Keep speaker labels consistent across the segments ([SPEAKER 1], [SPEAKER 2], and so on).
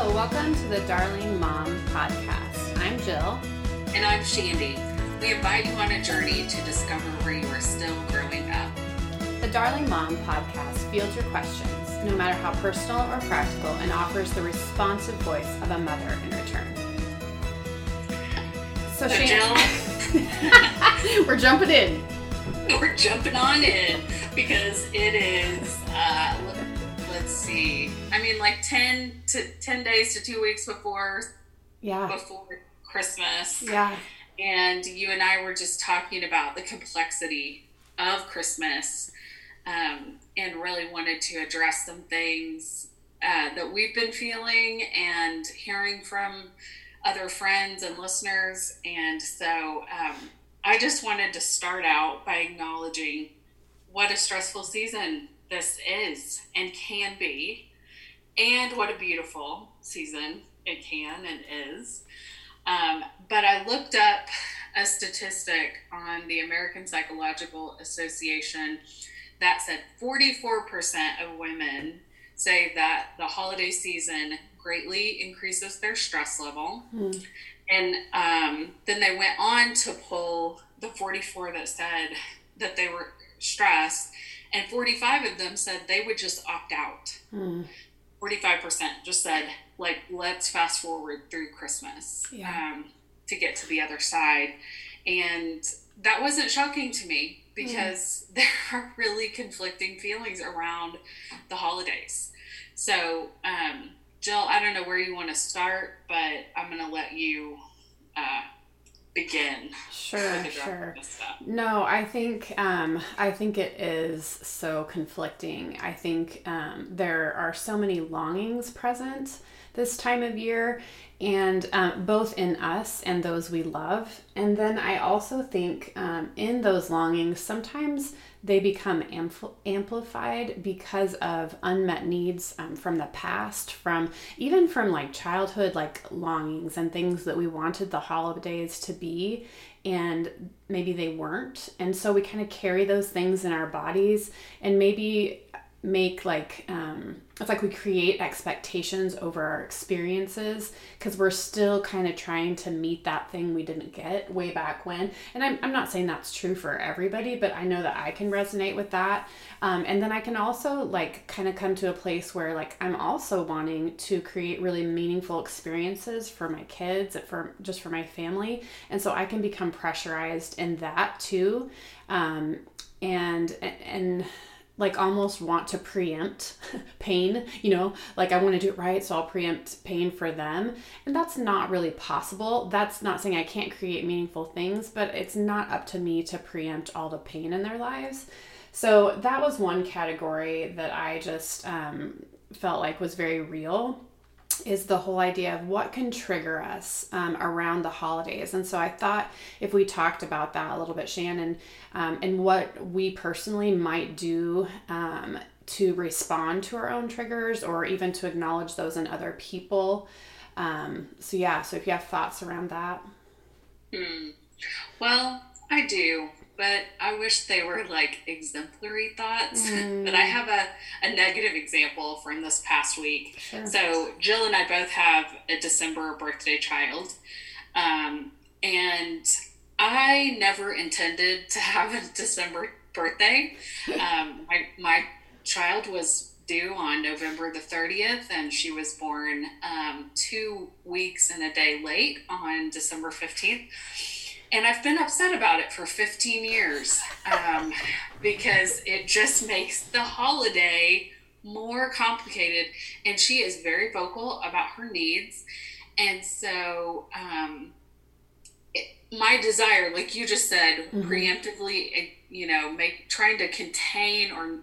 [SPEAKER 1] Hello, welcome to the Darling Mom Podcast. I'm Jill.
[SPEAKER 2] And I'm Shandy. We invite you on a journey to discover where you are still growing up.
[SPEAKER 1] The Darling Mom Podcast fields your questions, no matter how personal or practical, and offers the responsive voice of a mother in return.
[SPEAKER 2] So, so Shandy,
[SPEAKER 1] we're jumping in.
[SPEAKER 2] We're jumping on in because it is, uh, let's see, I mean, like 10, to 10 days to two weeks before
[SPEAKER 1] yeah.
[SPEAKER 2] before christmas.
[SPEAKER 1] Yeah.
[SPEAKER 2] And you and i were just talking about the complexity of christmas um, and really wanted to address some things uh, that we've been feeling and hearing from other friends and listeners. And so um, i just wanted to start out by acknowledging what a stressful season this is and can be and what a beautiful season it can and is. Um, but I looked up a statistic on the American Psychological Association that said 44% of women say that the holiday season greatly increases their stress level. Mm. And um, then they went on to pull the 44 that said that they were stressed, and 45 of them said they would just opt out. Mm. 45% just said, like, let's fast forward through Christmas yeah. um, to get to the other side. And that wasn't shocking to me because mm. there are really conflicting feelings around the holidays. So, um, Jill, I don't know where you want to start, but I'm going to let you uh, begin.
[SPEAKER 1] Sure, sure. No, I think um, I think it is so conflicting. I think um, there are so many longings present this time of year, and um, both in us and those we love. And then I also think um, in those longings, sometimes they become ampl- amplified because of unmet needs um, from the past, from even from like childhood, like longings and things that we wanted the holidays to be, and maybe they weren't. And so we kind of carry those things in our bodies, and maybe make like um, it's like we create expectations over our experiences because we're still kind of trying to meet that thing we didn't get way back when. And I'm, I'm not saying that's true for everybody but i know that i can resonate with that. Um, and then i can also like kind of come to a place where like i'm also wanting to create really meaningful experiences for my kids for just for my family. And so i can become pressurized in that too. Um, and and like almost want to preempt pain, you know, like I want to do it right, so I'll preempt pain for them. And that's not really possible. That's not saying I can't create meaningful things, but it's not up to me to preempt all the pain in their lives. So that was one category that I just um, felt like was very real is the whole idea of what can trigger us um, around the holidays. And so I thought if we talked about that a little bit, Shannon, um, and what we personally might do um, to respond to our own triggers or even to acknowledge those in other people. Um, so, yeah, so if you have thoughts around that.
[SPEAKER 2] Hmm. Well, I do but I wish they were like exemplary thoughts. Mm. but I have a, a negative example from this past week. Sure. So Jill and I both have a December birthday child. Um, and I never intended to have a December birthday. Um, my, my child was due on November the 30th, and she was born um, two weeks and a day late on December 15th and I've been upset about it for 15 years um, because it just makes the holiday more complicated. And she is very vocal about her needs. And so, um, it, my desire, like you just said, mm-hmm. preemptively, eh, you know, make trying to contain or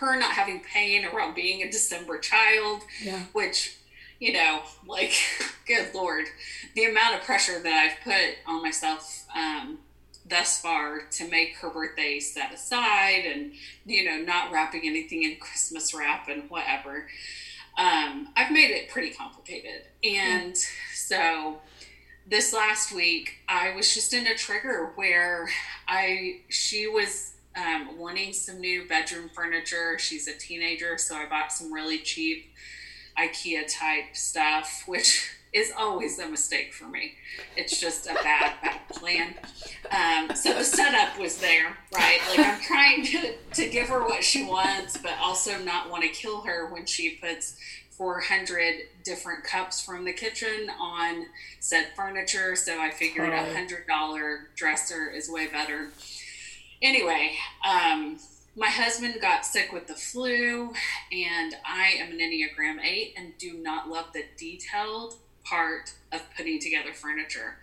[SPEAKER 2] her not having pain around being a December child, yeah. which you know, like, good lord, the amount of pressure that I've put on myself um, thus far to make her birthday set aside and, you know, not wrapping anything in Christmas wrap and whatever. Um, I've made it pretty complicated. And yeah. so this last week, I was just in a trigger where I, she was um, wanting some new bedroom furniture. She's a teenager, so I bought some really cheap IKEA type stuff, which is always a mistake for me. It's just a bad, bad plan. Um, so the setup was there, right? Like I'm trying to, to give her what she wants, but also not want to kill her when she puts 400 different cups from the kitchen on said furniture. So I figured a hundred dollar dresser is way better. Anyway, um, my husband got sick with the flu, and I am an Enneagram 8 and do not love the detailed part of putting together furniture.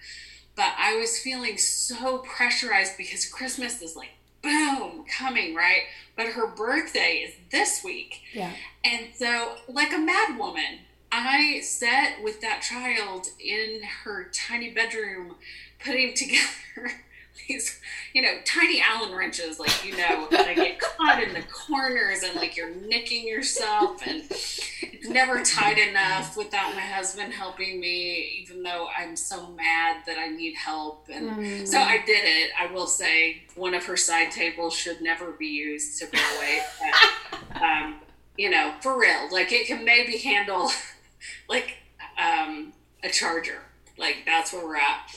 [SPEAKER 2] But I was feeling so pressurized because Christmas is like boom coming, right? But her birthday is this week.
[SPEAKER 1] Yeah.
[SPEAKER 2] And so, like a madwoman, I sat with that child in her tiny bedroom putting together these, you know, tiny Allen wrenches, like, you know, that get caught in the corners and like you're nicking yourself. And it's never tight enough without my husband helping me, even though I'm so mad that I need help. And mm. so I did it. I will say one of her side tables should never be used to bear weight. But, um, you know, for real, like it can maybe handle like um, a charger. Like that's where we're at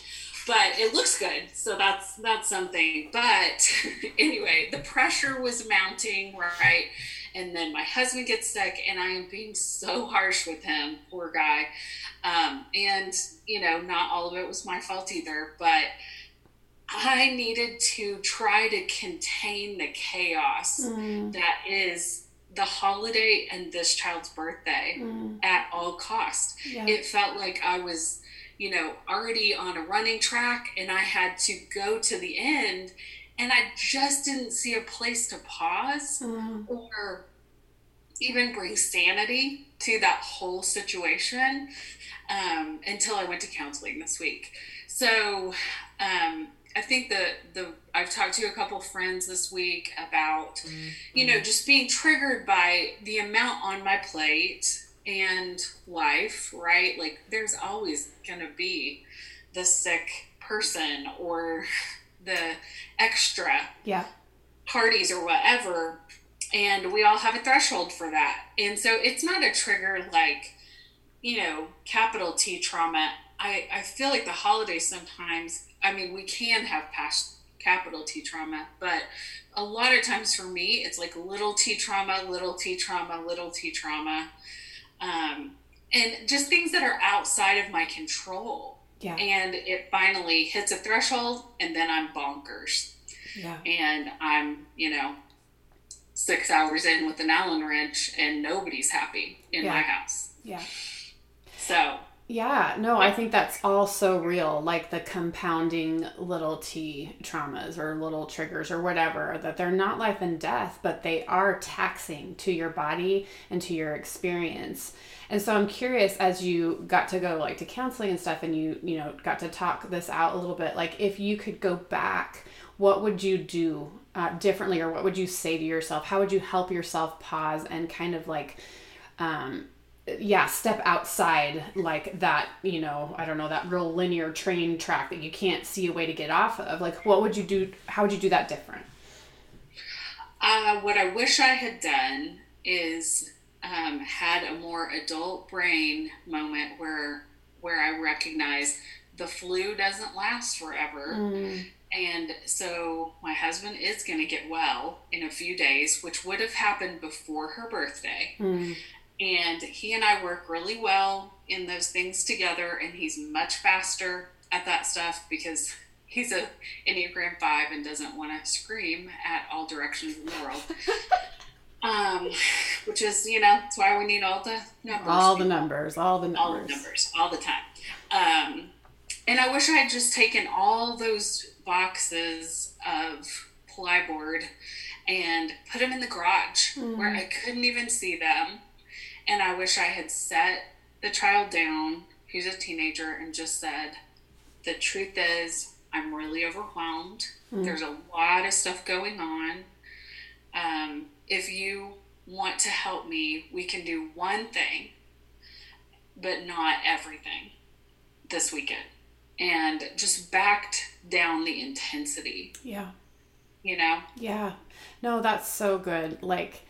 [SPEAKER 2] but it looks good so that's that's something but anyway the pressure was mounting right and then my husband gets sick and i am being so harsh with him poor guy um, and you know not all of it was my fault either but i needed to try to contain the chaos mm. that is the holiday and this child's birthday mm. at all cost yeah. it felt like i was you know, already on a running track and I had to go to the end and I just didn't see a place to pause mm. or even bring sanity to that whole situation um, until I went to counseling this week. So um, I think the the I've talked to a couple friends this week about mm-hmm. you know just being triggered by the amount on my plate and life, right? Like there's always going to be the sick person or the extra
[SPEAKER 1] yeah.
[SPEAKER 2] parties or whatever. And we all have a threshold for that. And so it's not a trigger like, you know, capital T trauma. I, I feel like the holidays sometimes, I mean, we can have past capital T trauma, but a lot of times for me, it's like little t trauma, little t trauma, little t trauma um, and just things that are outside of my control.
[SPEAKER 1] Yeah.
[SPEAKER 2] And it finally hits a threshold, and then I'm bonkers.
[SPEAKER 1] Yeah.
[SPEAKER 2] And I'm, you know, six hours in with an Allen wrench, and nobody's happy in yeah. my house.
[SPEAKER 1] Yeah.
[SPEAKER 2] So
[SPEAKER 1] yeah, no, I think that's all so real. Like the compounding little t traumas or little triggers or whatever, that they're not life and death, but they are taxing to your body and to your experience. And so I'm curious as you got to go like to counseling and stuff and you, you know, got to talk this out a little bit, like if you could go back, what would you do uh, differently or what would you say to yourself? How would you help yourself pause and kind of like, um, yeah step outside like that you know i don't know that real linear train track that you can't see a way to get off of. Like what would you do how would you do that different?
[SPEAKER 2] Uh, what i wish i had done is um, had a more adult brain moment where where i recognize the flu doesn't last forever. Mm. and so my husband is going to get well in a few days which would have happened before her birthday. Mm and he and I work really well in those things together, and he's much faster at that stuff because he's a Enneagram 5 and doesn't want to scream at all directions in the world. um, which is, you know, that's why we need all the numbers.
[SPEAKER 1] All the numbers, all the numbers.
[SPEAKER 2] All the numbers, all the time. Um, and I wish I had just taken all those boxes of plyboard and put them in the garage mm. where I couldn't even see them and I wish I had set the child down, who's a teenager, and just said, the truth is, I'm really overwhelmed. Mm. There's a lot of stuff going on. Um, if you want to help me, we can do one thing, but not everything this weekend. And just backed down the intensity.
[SPEAKER 1] Yeah.
[SPEAKER 2] You know?
[SPEAKER 1] Yeah. No, that's so good. Like,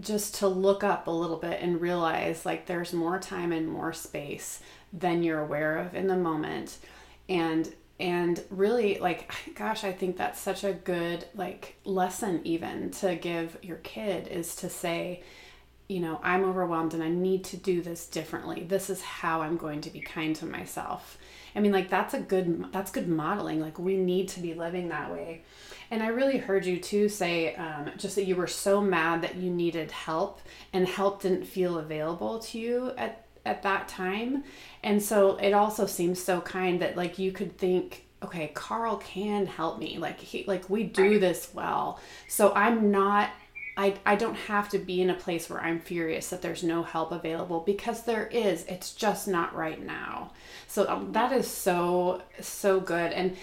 [SPEAKER 1] just to look up a little bit and realize like there's more time and more space than you're aware of in the moment. And and really like gosh i think that's such a good like lesson even to give your kid is to say you know i'm overwhelmed and i need to do this differently this is how i'm going to be kind to myself i mean like that's a good that's good modeling like we need to be living that way and I really heard you too say um, just that you were so mad that you needed help and help didn't feel available to you at, at that time. And so it also seems so kind that like you could think, okay, Carl can help me. Like he, like we do this well. So I'm not I, I don't have to be in a place where I'm furious that there's no help available because there is. It's just not right now. So um, that is so so good. And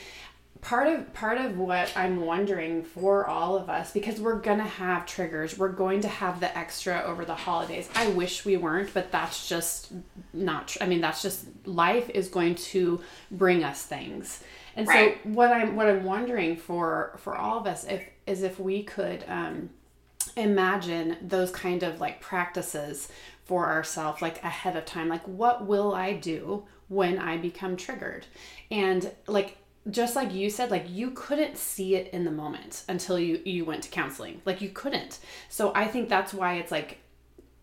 [SPEAKER 1] part of part of what I'm wondering for all of us because we're going to have triggers. We're going to have the extra over the holidays. I wish we weren't, but that's just not tr- I mean that's just life is going to bring us things. And right. so what I'm what I'm wondering for for all of us if is if we could um imagine those kind of like practices for ourselves like ahead of time. Like what will i do when i become triggered? And like just like you said like you couldn't see it in the moment until you you went to counseling. Like you couldn't. So i think that's why it's like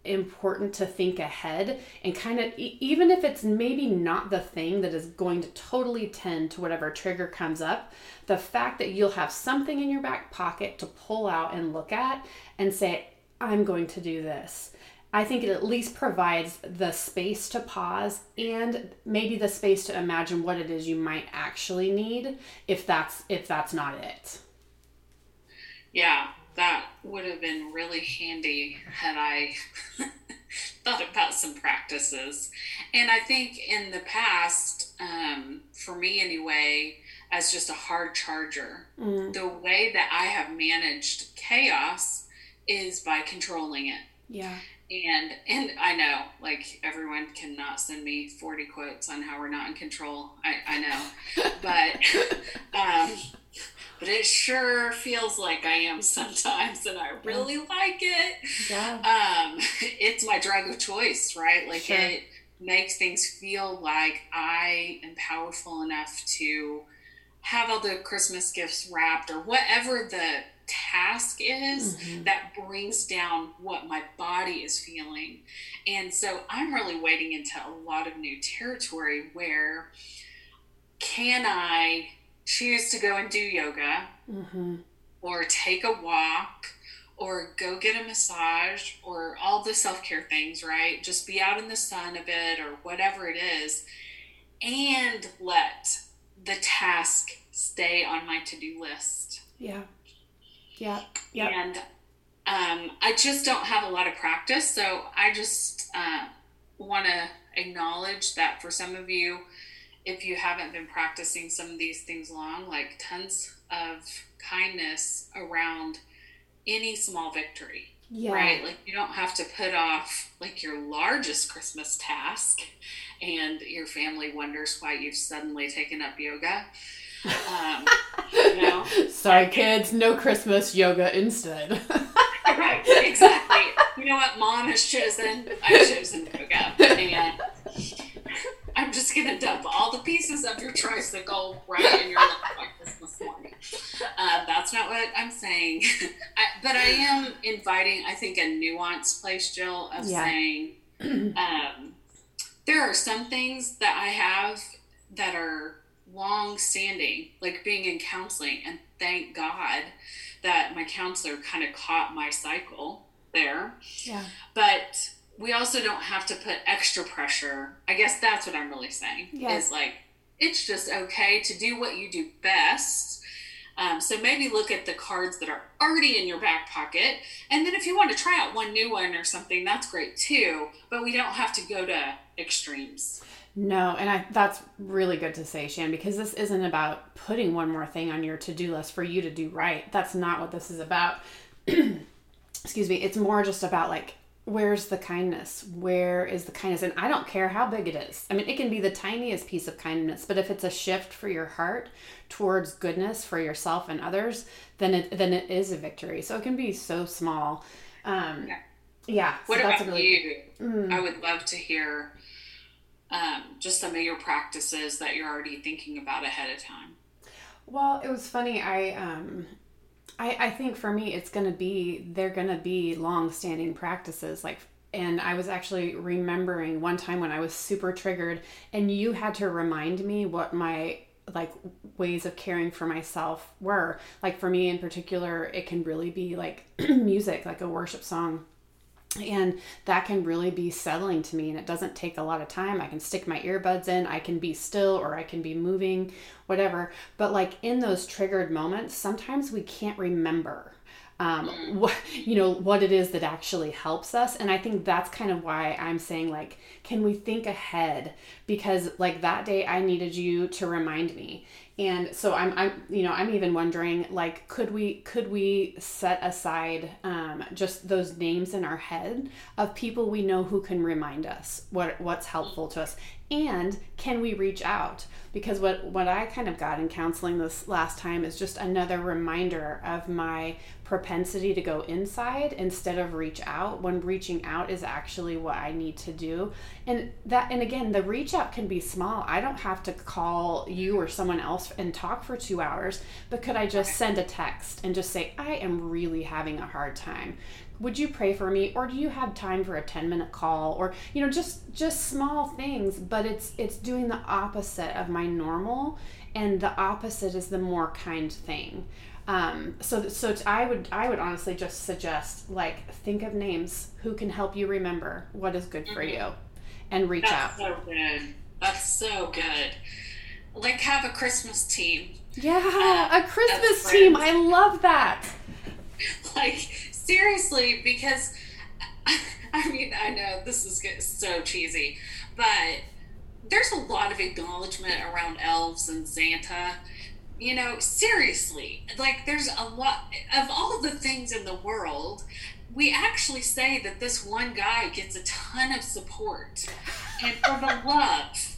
[SPEAKER 1] important to think ahead and kind of even if it's maybe not the thing that is going to totally tend to whatever trigger comes up the fact that you'll have something in your back pocket to pull out and look at and say i'm going to do this I think it at least provides the space to pause and maybe the space to imagine what it is you might actually need if that's if that's not it.
[SPEAKER 2] Yeah, that would have been really handy had I thought about some practices. And I think in the past, um, for me anyway, as just a hard charger, mm. the way that I have managed chaos is by controlling it.
[SPEAKER 1] Yeah
[SPEAKER 2] and and I know like everyone cannot send me 40 quotes on how we're not in control. I, I know. but um but it sure feels like I am sometimes and I really like it. Yeah. Um it's my drug of choice, right? Like sure. it makes things feel like I am powerful enough to have all the Christmas gifts wrapped or whatever the task is mm-hmm. that brings down what my body is feeling. And so I'm really wading into a lot of new territory where can I choose to go and do yoga mm-hmm. or take a walk or go get a massage or all the self care things, right? Just be out in the sun a bit or whatever it is and let the task stay on my to do list.
[SPEAKER 1] Yeah. Yeah. Yeah.
[SPEAKER 2] And um, I just don't have a lot of practice. So I just uh, want to acknowledge that for some of you, if you haven't been practicing some of these things long, like tons of kindness around any small victory. Yeah. Right? Like you don't have to put off like your largest Christmas task and your family wonders why you've suddenly taken up yoga. Um,
[SPEAKER 1] you know? Sorry, kids, no Christmas yoga instead.
[SPEAKER 2] right, exactly. You know what? Mom has chosen. I've chosen yoga, and I'm just gonna dump all the pieces of your tricycle right in your lap like Christmas morning. Uh, that's not what I'm saying, I, but I am inviting. I think a nuanced place, Jill, of yeah. saying um, there are some things that I have that are long standing, like being in counseling. And thank God that my counselor kind of caught my cycle there.
[SPEAKER 1] Yeah.
[SPEAKER 2] But we also don't have to put extra pressure. I guess that's what I'm really saying. Yeah. Is like, it's just okay to do what you do best. Um, so maybe look at the cards that are already in your back pocket. And then if you want to try out one new one or something, that's great too. But we don't have to go to extremes.
[SPEAKER 1] No, and I that's really good to say, Shan, because this isn't about putting one more thing on your to-do list for you to do right. That's not what this is about. Excuse me. It's more just about like where's the kindness? Where is the kindness? And I don't care how big it is. I mean, it can be the tiniest piece of kindness, but if it's a shift for your heart towards goodness for yourself and others, then it then it is a victory. So it can be so small. Um, yeah Yeah.
[SPEAKER 2] So what about really you? Mm. I would love to hear um, just some of your practices that you're already thinking about ahead of time.
[SPEAKER 1] Well, it was funny. I um, I, I think for me, it's going to be, they're going to be long standing practices. Like, and I was actually remembering one time when I was super triggered and you had to remind me what my like ways of caring for myself were. Like for me in particular, it can really be like music, like a worship song and that can really be settling to me and it doesn't take a lot of time. I can stick my earbuds in i can be still or i can be moving whatever. But like in those triggered moments sometimes we can't remember um, what you know what it is that actually helps us. And i think that's kind of why i'm saying like can we think ahead? Because like that day i needed you to remind me. And so I'm, I'm you know i'm even wondering like could we could we set aside um, just those names in our head of people we know who can remind us what what's helpful to us? And can we reach out? Because what what i kind of got in counseling this last time is just another reminder of my propensity to go inside instead of reach out when reaching out is actually what I need to do. And that and again, the reach out can be small. I don't have to call you or someone else and talk for 2 hours, but could I just send a text and just say I am really having a hard time? Would you pray for me or do you have time for a 10 minute call or you know just just small things, but it's it's doing the opposite of my normal and the opposite is the more kind thing um, so so I would I would honestly just suggest like think of names who can help you remember what is good for you, and reach
[SPEAKER 2] That's out. So good. That's so good. Like have a Christmas team.
[SPEAKER 1] Yeah, uh, a Christmas team. I love that.
[SPEAKER 2] Like seriously, because I mean I know this is so cheesy, but there's a lot of acknowledgement around elves and Santa you know, seriously, like there's a lot of all the things in the world. We actually say that this one guy gets a ton of support, and for the love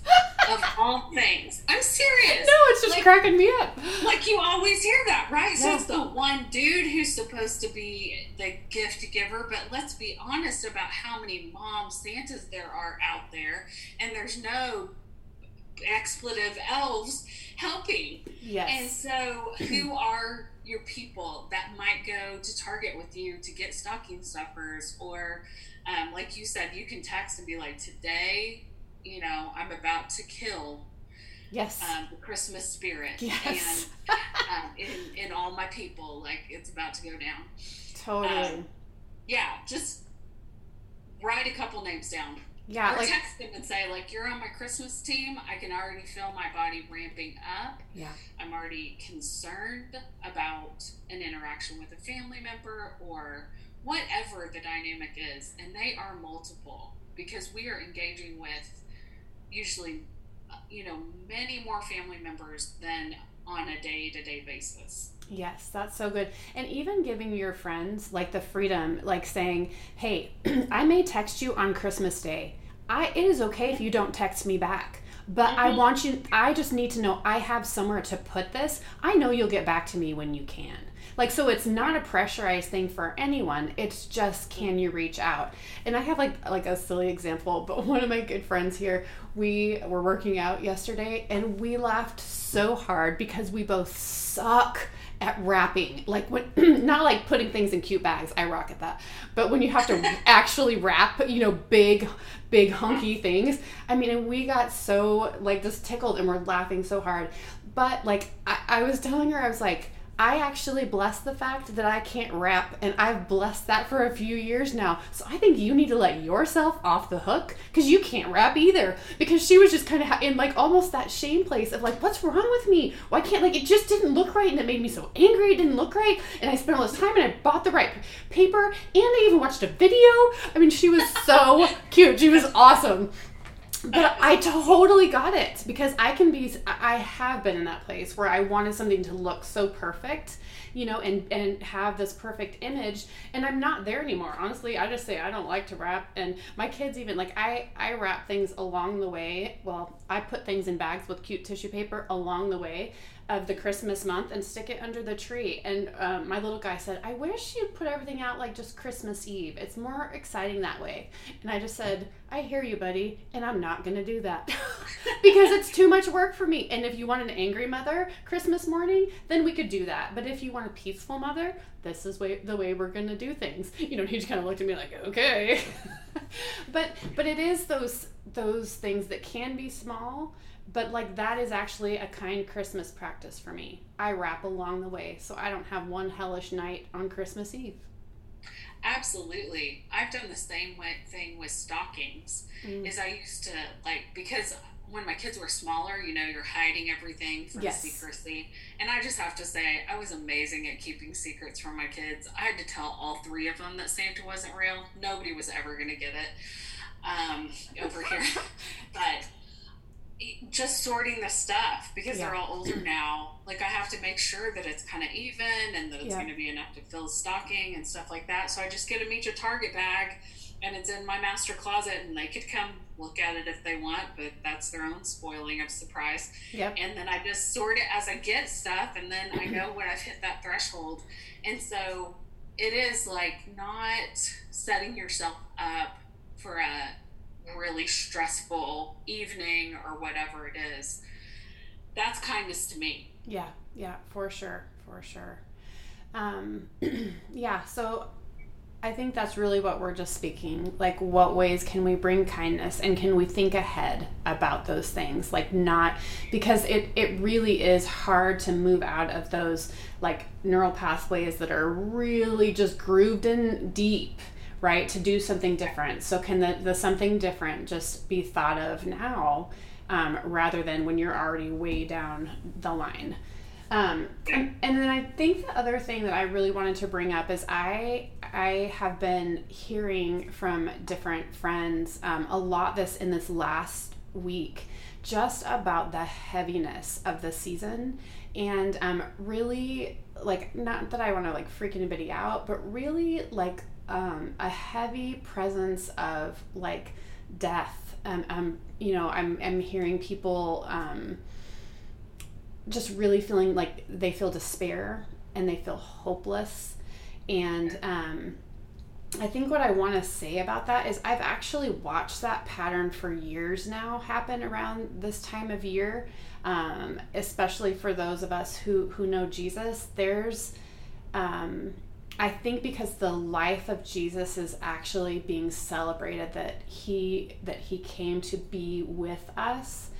[SPEAKER 2] of all things, I'm serious.
[SPEAKER 1] No, it's just like, cracking me up.
[SPEAKER 2] Like you always hear that, right? So it's the one dude who's supposed to be the gift giver, but let's be honest about how many mom Santas there are out there, and there's no expletive elves helping. Yes. And so, who are your people that might go to Target with you to get stocking stuffers? Or, um, like you said, you can text and be like, today, you know, I'm about to kill.
[SPEAKER 1] Yes.
[SPEAKER 2] Um, the Christmas spirit. Yes. And um, in, in all my people, like it's about to go down.
[SPEAKER 1] Totally. Um,
[SPEAKER 2] yeah, just write a couple names down
[SPEAKER 1] yeah,
[SPEAKER 2] or like, text them and say like you're on my Christmas team. I can already feel my body ramping up.
[SPEAKER 1] Yeah,
[SPEAKER 2] I'm already concerned about an interaction with a family member or whatever the dynamic is, and they are multiple because we are engaging with usually, uh, you know, many more family members than on a day to day basis.
[SPEAKER 1] Yes, that's so good. And even giving your friends like the freedom, like saying, "Hey, I may text you on Christmas Day. I it is okay if you don't text me back." But mm-hmm. I want you I just need to know I have somewhere to put this. I know you'll get back to me when you can. Like so it's not a pressurized thing for anyone. It's just can you reach out? And I have like like a silly example, but one of my good friends here, we were working out yesterday and we laughed so hard because we both suck at wrapping like when not like putting things in cute bags i rock at that but when you have to actually wrap you know big big hunky things i mean and we got so like just tickled and we're laughing so hard but like I, I was telling her i was like I actually bless the fact that I can't wrap, and I've blessed that for a few years now. So I think you need to let yourself off the hook because you can't wrap either. Because she was just kind of in like almost that shame place of like, what's wrong with me? Why can't like it just didn't look right, and it made me so angry. It didn't look right, and I spent all this time, and I bought the right paper, and I even watched a video. I mean, she was so cute. She was awesome but I totally got it because I can be I have been in that place where I wanted something to look so perfect, you know, and and have this perfect image and I'm not there anymore. Honestly, I just say I don't like to wrap and my kids even like I I wrap things along the way. Well, I put things in bags with cute tissue paper along the way of the Christmas month and stick it under the tree. And um, my little guy said, I wish you'd put everything out like just Christmas Eve. It's more exciting that way. And I just said, I hear you, buddy, and I'm not going to do that because it's too much work for me. And if you want an angry mother Christmas morning, then we could do that. But if you want a peaceful mother, this is way, the way we're going to do things. You know, he just kind of looked at me like, okay. but but it is those those things that can be small but like that is actually a kind Christmas practice for me. I wrap along the way so I don't have one hellish night on Christmas Eve.
[SPEAKER 2] Absolutely. I've done the same thing with stockings. Mm. Is I used to like because when my kids were smaller, you know, you're hiding everything from yes. secrecy. And I just have to say, I was amazing at keeping secrets from my kids. I had to tell all three of them that Santa wasn't real. Nobody was ever going to get it um, over here. but just sorting the stuff because yeah. they're all older now. Like I have to make sure that it's kind of even and that it's yeah. going to be enough to fill a stocking and stuff like that. So I just get them each a Target bag, and it's in my master closet, and they could come look at it if they want, but that's their own spoiling of surprise. Yep. And then I just sort it as I get stuff, and then I know when I've hit that threshold, and so it is like not setting yourself up for a really stressful evening or whatever it is. That's kindness to me.
[SPEAKER 1] Yeah, yeah, for sure, for sure. Um, yeah, so I think that's really what we're just speaking. Like, what ways can we bring kindness and can we think ahead about those things? Like, not because it, it really is hard to move out of those like neural pathways that are really just grooved in deep right? To do something different. So can the, the something different just be thought of now um, rather than when you're already way down the line? Um, and, and then I think the other thing that I really wanted to bring up is I I have been hearing from different friends um, a lot this in this last week just about the heaviness of the season and um, really like not that I want to like freak anybody out, but really like um, a heavy presence of like death. Um, um, you know, I'm, I'm hearing people um, just really feeling like they feel despair and they feel hopeless. And um, I think what I want to say about that is I've actually watched that pattern for years now happen around this time of year, um, especially for those of us who, who know Jesus. There's, um, I think because the life of Jesus is actually being celebrated that he that he came to be with us.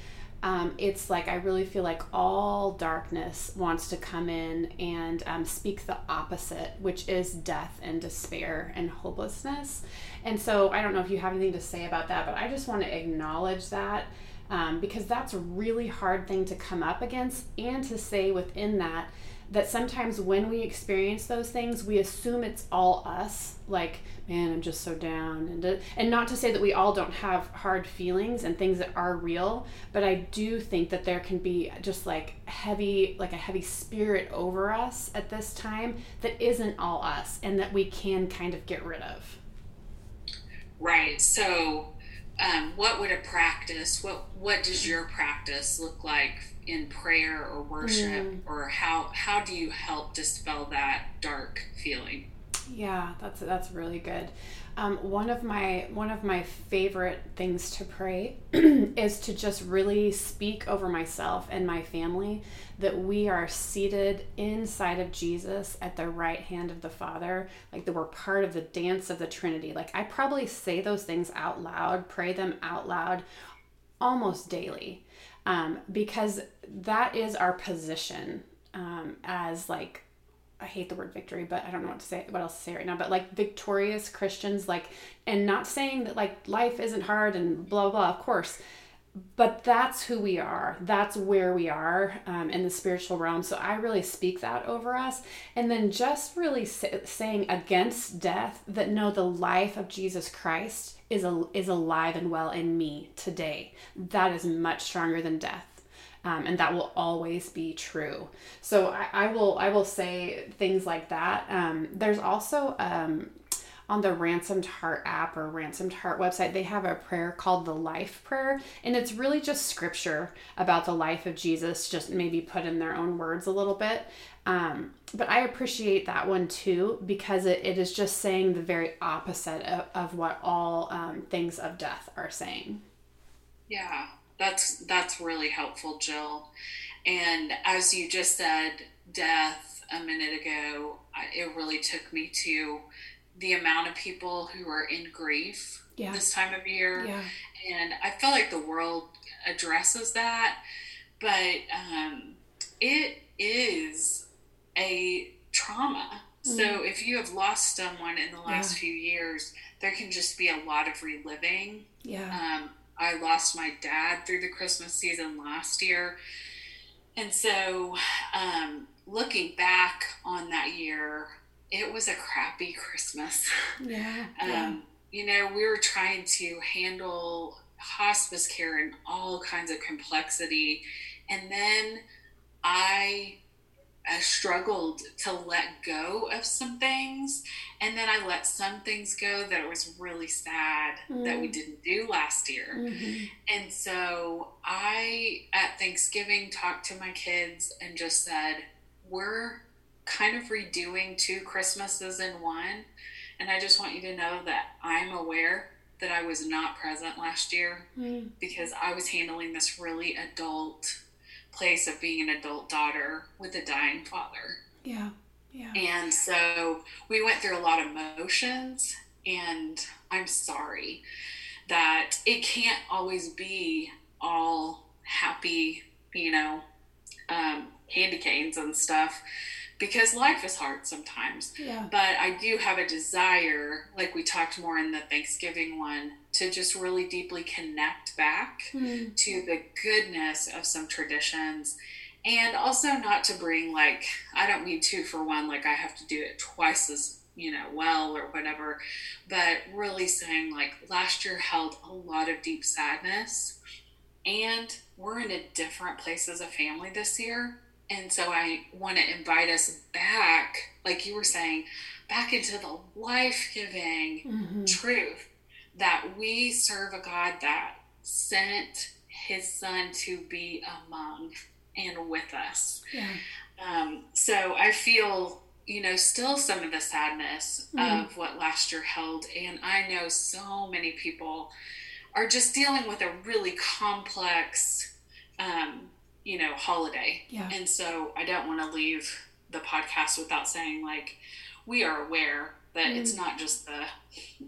[SPEAKER 1] Um, it's like I really feel like all darkness wants to come in and um, speak the opposite, which is death and despair and hopelessness. And so I don't know if you have anything to say about that, but I just want to acknowledge that um, because that's a really hard thing to come up against and to say within that that sometimes when we experience those things, we assume it's all us. Like, man, I'm just so down, and and not to say that we all don't have hard feelings and things that are real, but I do think that there can be just like heavy, like a heavy spirit over us at this time that isn't all us, and that we can kind of get rid of.
[SPEAKER 2] Right. So, um, what would a practice? What What does your practice look like in prayer or worship mm. or how how do you help dispel that dark feeling
[SPEAKER 1] yeah that's that's really good um, one of my one of my favorite things to pray is to just really speak over myself and my family that we are seated inside of Jesus at the right hand of the Father, like that we're part of the dance of the Trinity. Like I probably say those things out loud, pray them out loud almost daily um, because that is our position um, as like I hate the word victory, but I don't know what to say, what else to say right now. But like victorious Christians, like, and not saying that like life isn't hard and blah blah. Of course, but that's who we are. That's where we are um, in the spiritual realm. So I really speak that over us, and then just really say, saying against death that no, the life of Jesus Christ is a, is alive and well in me today. That is much stronger than death. Um, and that will always be true. So I, I, will I will say things like that. Um, there's also um, on the Ransomed Heart app or Ransomed Heart website, they have a prayer called the Life Prayer. And it's really just scripture about the life of Jesus, just maybe put in their own words a little bit. Um, but I appreciate that one too because it, it is just saying the very opposite of, of what all um, things of death are saying.
[SPEAKER 2] Yeah, that's that's really helpful, Jill. And as you just said, death a minute ago, it really took me to the amount of people who are in grief yeah. this time of year. Yeah. And I feel like the world addresses that, but um, it is a trauma. Mm. So if you have lost someone in the last yeah. few years, there can just be a lot of reliving. Yeah. Um, I lost my dad through the Christmas season last year. And so, um, looking back on that year, it was a crappy Christmas. Yeah. um, yeah. You know, we were trying to handle hospice care and all kinds of complexity. And then I I struggled to let go of some things. And then I let some things go that it was really sad mm. that we mm. didn't do last year. Mm-hmm. And so I, at Thanksgiving, talked to my kids and just said, We're kind of redoing two Christmases in one. And I just want you to know that I'm aware that I was not present last year mm. because I was handling this really adult place of being an adult daughter with a dying father.
[SPEAKER 1] Yeah. Yeah.
[SPEAKER 2] And so we went through a lot of emotions, and I'm sorry that it can't always be all happy, you know, um, candy canes and stuff because life is hard sometimes. Yeah. But I do have a desire, like we talked more in the Thanksgiving one, to just really deeply connect back mm. to the goodness of some traditions. And also not to bring like I don't mean two for one, like I have to do it twice as you know well or whatever, but really saying like last year held a lot of deep sadness, and we're in a different place as a family this year and so I want to invite us back, like you were saying, back into the life giving mm-hmm. truth that we serve a God that sent his son to be among and with us. Yeah. Um, so I feel, you know, still some of the sadness mm-hmm. of what last year held. And I know so many people are just dealing with a really complex um, you know, holiday. Yeah. And so I don't want to leave the podcast without saying like we are aware that mm. it's not just the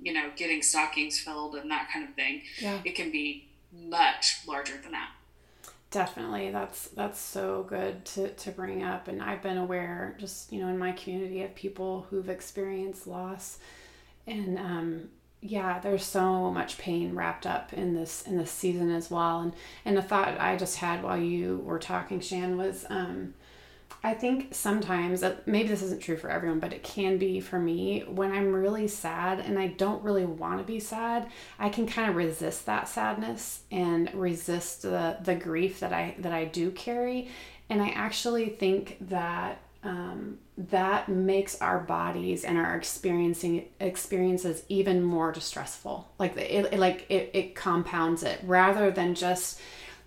[SPEAKER 2] you know getting stockings filled and that kind of thing. Yeah. It can be much larger than that.
[SPEAKER 1] Definitely. That's that's so good to, to bring up and I've been aware just, you know, in my community of people who've experienced loss and um yeah there's so much pain wrapped up in this in this season as well. And and the thought i just had while you were talking shan was um i think sometimes maybe this isn't true for everyone but it can be for me when i'm really sad and i don't really want to be sad i can kind of resist that sadness and resist the the grief that i that i do carry. And i actually think that um, that makes our bodies and our experiencing experiences even more distressful. Like it, it like it, it compounds it. Rather than just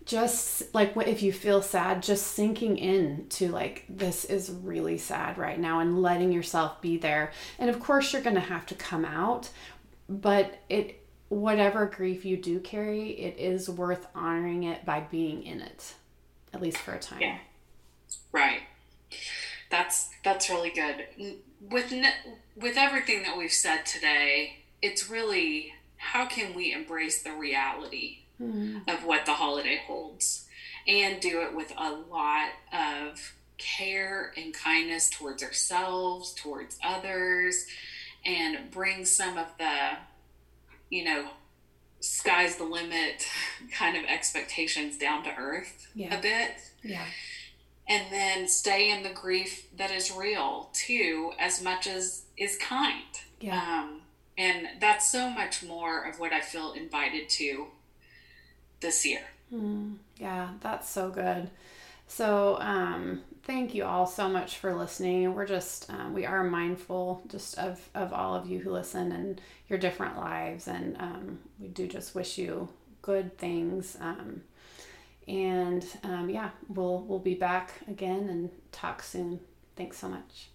[SPEAKER 1] just like if you feel sad just sinking in to like this is really sad right now and letting yourself be there. And of course you're going to have to come out but it whatever grief you do carry it is worth honoring it by being in it at least for a time.
[SPEAKER 2] Yeah. Right that's that's really good. With with everything that we've said today, it's really how can we embrace the reality mm-hmm. of what the holiday holds and do it with a lot of care and kindness towards ourselves, towards others, and bring some of the, you know, sky's the limit kind of expectations down to earth yeah. a bit. Yeah and then stay in the grief that is real too as much as is kind. Yeah. Um, and that's so much more of what i feel invited to this year.
[SPEAKER 1] Mm, yeah that's so good. So um, thank you all so much for listening. We're just uh, we are mindful just of of all of you who listen and your different lives and um, we do just wish you good things um, and um, yeah, we'll we'll be back again and talk soon. Thanks so much.